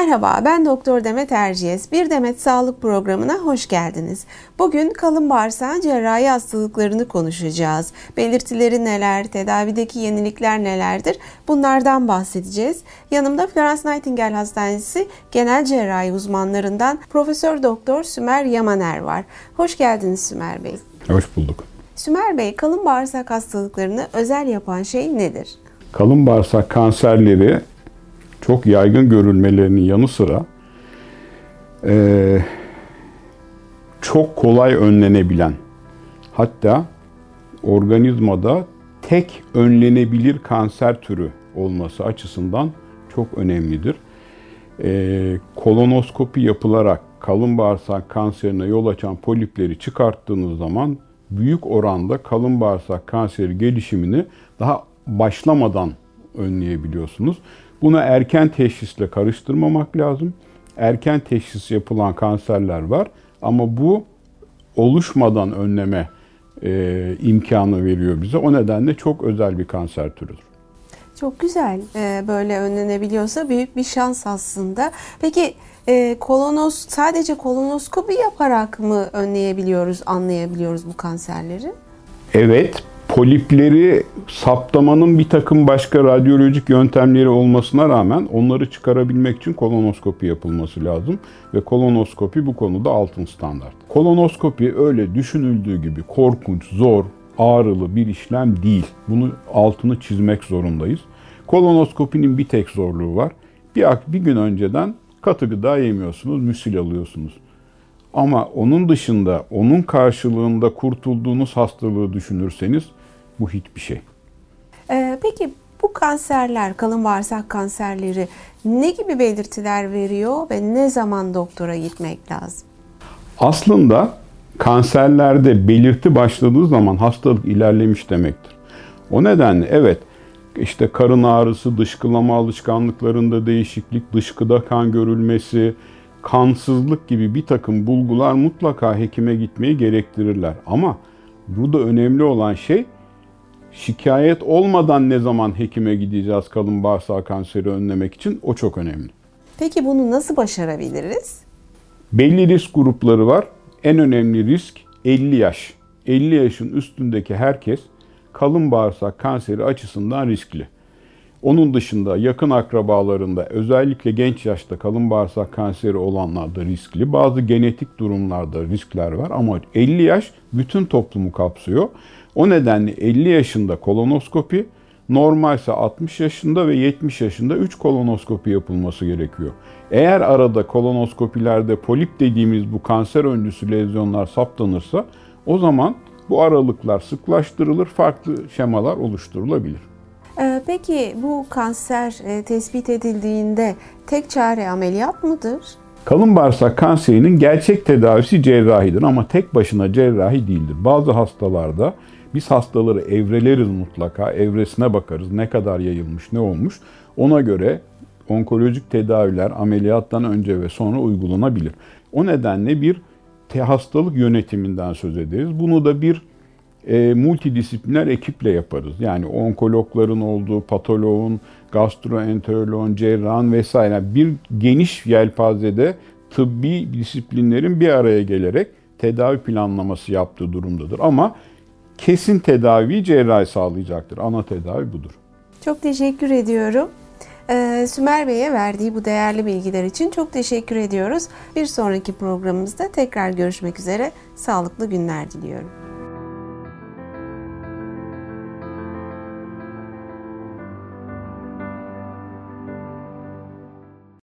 Merhaba, ben Doktor Demet Erciyes. Bir Demet Sağlık Programı'na hoş geldiniz. Bugün kalın bağırsağın cerrahi hastalıklarını konuşacağız. Belirtileri neler, tedavideki yenilikler nelerdir? Bunlardan bahsedeceğiz. Yanımda Florence Nightingale Hastanesi genel cerrahi uzmanlarından Profesör Doktor Sümer Yamaner var. Hoş geldiniz Sümer Bey. Hoş bulduk. Sümer Bey, kalın bağırsak hastalıklarını özel yapan şey nedir? Kalın bağırsak kanserleri çok yaygın görülmelerinin yanı sıra e, çok kolay önlenebilen hatta organizmada tek önlenebilir kanser türü olması açısından çok önemlidir. E, kolonoskopi yapılarak kalın bağırsak kanserine yol açan polipleri çıkarttığınız zaman büyük oranda kalın bağırsak kanseri gelişimini daha başlamadan önleyebiliyorsunuz. Buna erken teşhisle karıştırmamak lazım. Erken teşhis yapılan kanserler var ama bu oluşmadan önleme e, imkanı veriyor bize. O nedenle çok özel bir kanser türüdür. Çok güzel. Ee, böyle önlenebiliyorsa büyük bir şans aslında. Peki e, kolonos sadece kolonoskopi yaparak mı önleyebiliyoruz, anlayabiliyoruz bu kanserleri? Evet, polipleri saptamanın bir takım başka radyolojik yöntemleri olmasına rağmen onları çıkarabilmek için kolonoskopi yapılması lazım. Ve kolonoskopi bu konuda altın standart. Kolonoskopi öyle düşünüldüğü gibi korkunç, zor, ağrılı bir işlem değil. Bunu altını çizmek zorundayız. Kolonoskopinin bir tek zorluğu var. Bir, bir gün önceden katı gıda yemiyorsunuz, müsil alıyorsunuz. Ama onun dışında, onun karşılığında kurtulduğunuz hastalığı düşünürseniz bu hiçbir şey. Ee, peki bu kanserler, kalın bağırsak kanserleri ne gibi belirtiler veriyor ve ne zaman doktora gitmek lazım? Aslında kanserlerde belirti başladığı zaman hastalık ilerlemiş demektir. O nedenle evet işte karın ağrısı, dışkılama alışkanlıklarında değişiklik, dışkıda kan görülmesi, kansızlık gibi bir takım bulgular mutlaka hekime gitmeyi gerektirirler. Ama burada önemli olan şey şikayet olmadan ne zaman hekime gideceğiz kalın bağırsak kanseri önlemek için o çok önemli. Peki bunu nasıl başarabiliriz? Belli risk grupları var. En önemli risk 50 yaş. 50 yaşın üstündeki herkes kalın bağırsak kanseri açısından riskli. Onun dışında yakın akrabalarında özellikle genç yaşta kalın bağırsak kanseri olanlarda riskli. Bazı genetik durumlarda riskler var ama 50 yaş bütün toplumu kapsıyor. O nedenle 50 yaşında kolonoskopi, normalse 60 yaşında ve 70 yaşında 3 kolonoskopi yapılması gerekiyor. Eğer arada kolonoskopilerde polip dediğimiz bu kanser öncüsü lezyonlar saptanırsa o zaman bu aralıklar sıklaştırılır, farklı şemalar oluşturulabilir. Ee, peki bu kanser e, tespit edildiğinde tek çare ameliyat mıdır? Kalın bağırsak kanserinin gerçek tedavisi cerrahidir ama tek başına cerrahi değildir. Bazı hastalarda biz hastaları evreleriz mutlaka, evresine bakarız ne kadar yayılmış, ne olmuş. Ona göre onkolojik tedaviler ameliyattan önce ve sonra uygulanabilir. O nedenle bir hastalık yönetiminden söz ederiz. Bunu da bir e, multidisipliner ekiple yaparız. Yani onkologların olduğu, patoloğun, gastroenteroloğun, cerrahın vesaire bir geniş yelpazede tıbbi disiplinlerin bir araya gelerek tedavi planlaması yaptığı durumdadır. Ama kesin tedavi cerrahi sağlayacaktır. Ana tedavi budur. Çok teşekkür ediyorum. Ee, Sümer Bey'e verdiği bu değerli bilgiler için çok teşekkür ediyoruz. Bir sonraki programımızda tekrar görüşmek üzere. Sağlıklı günler diliyorum.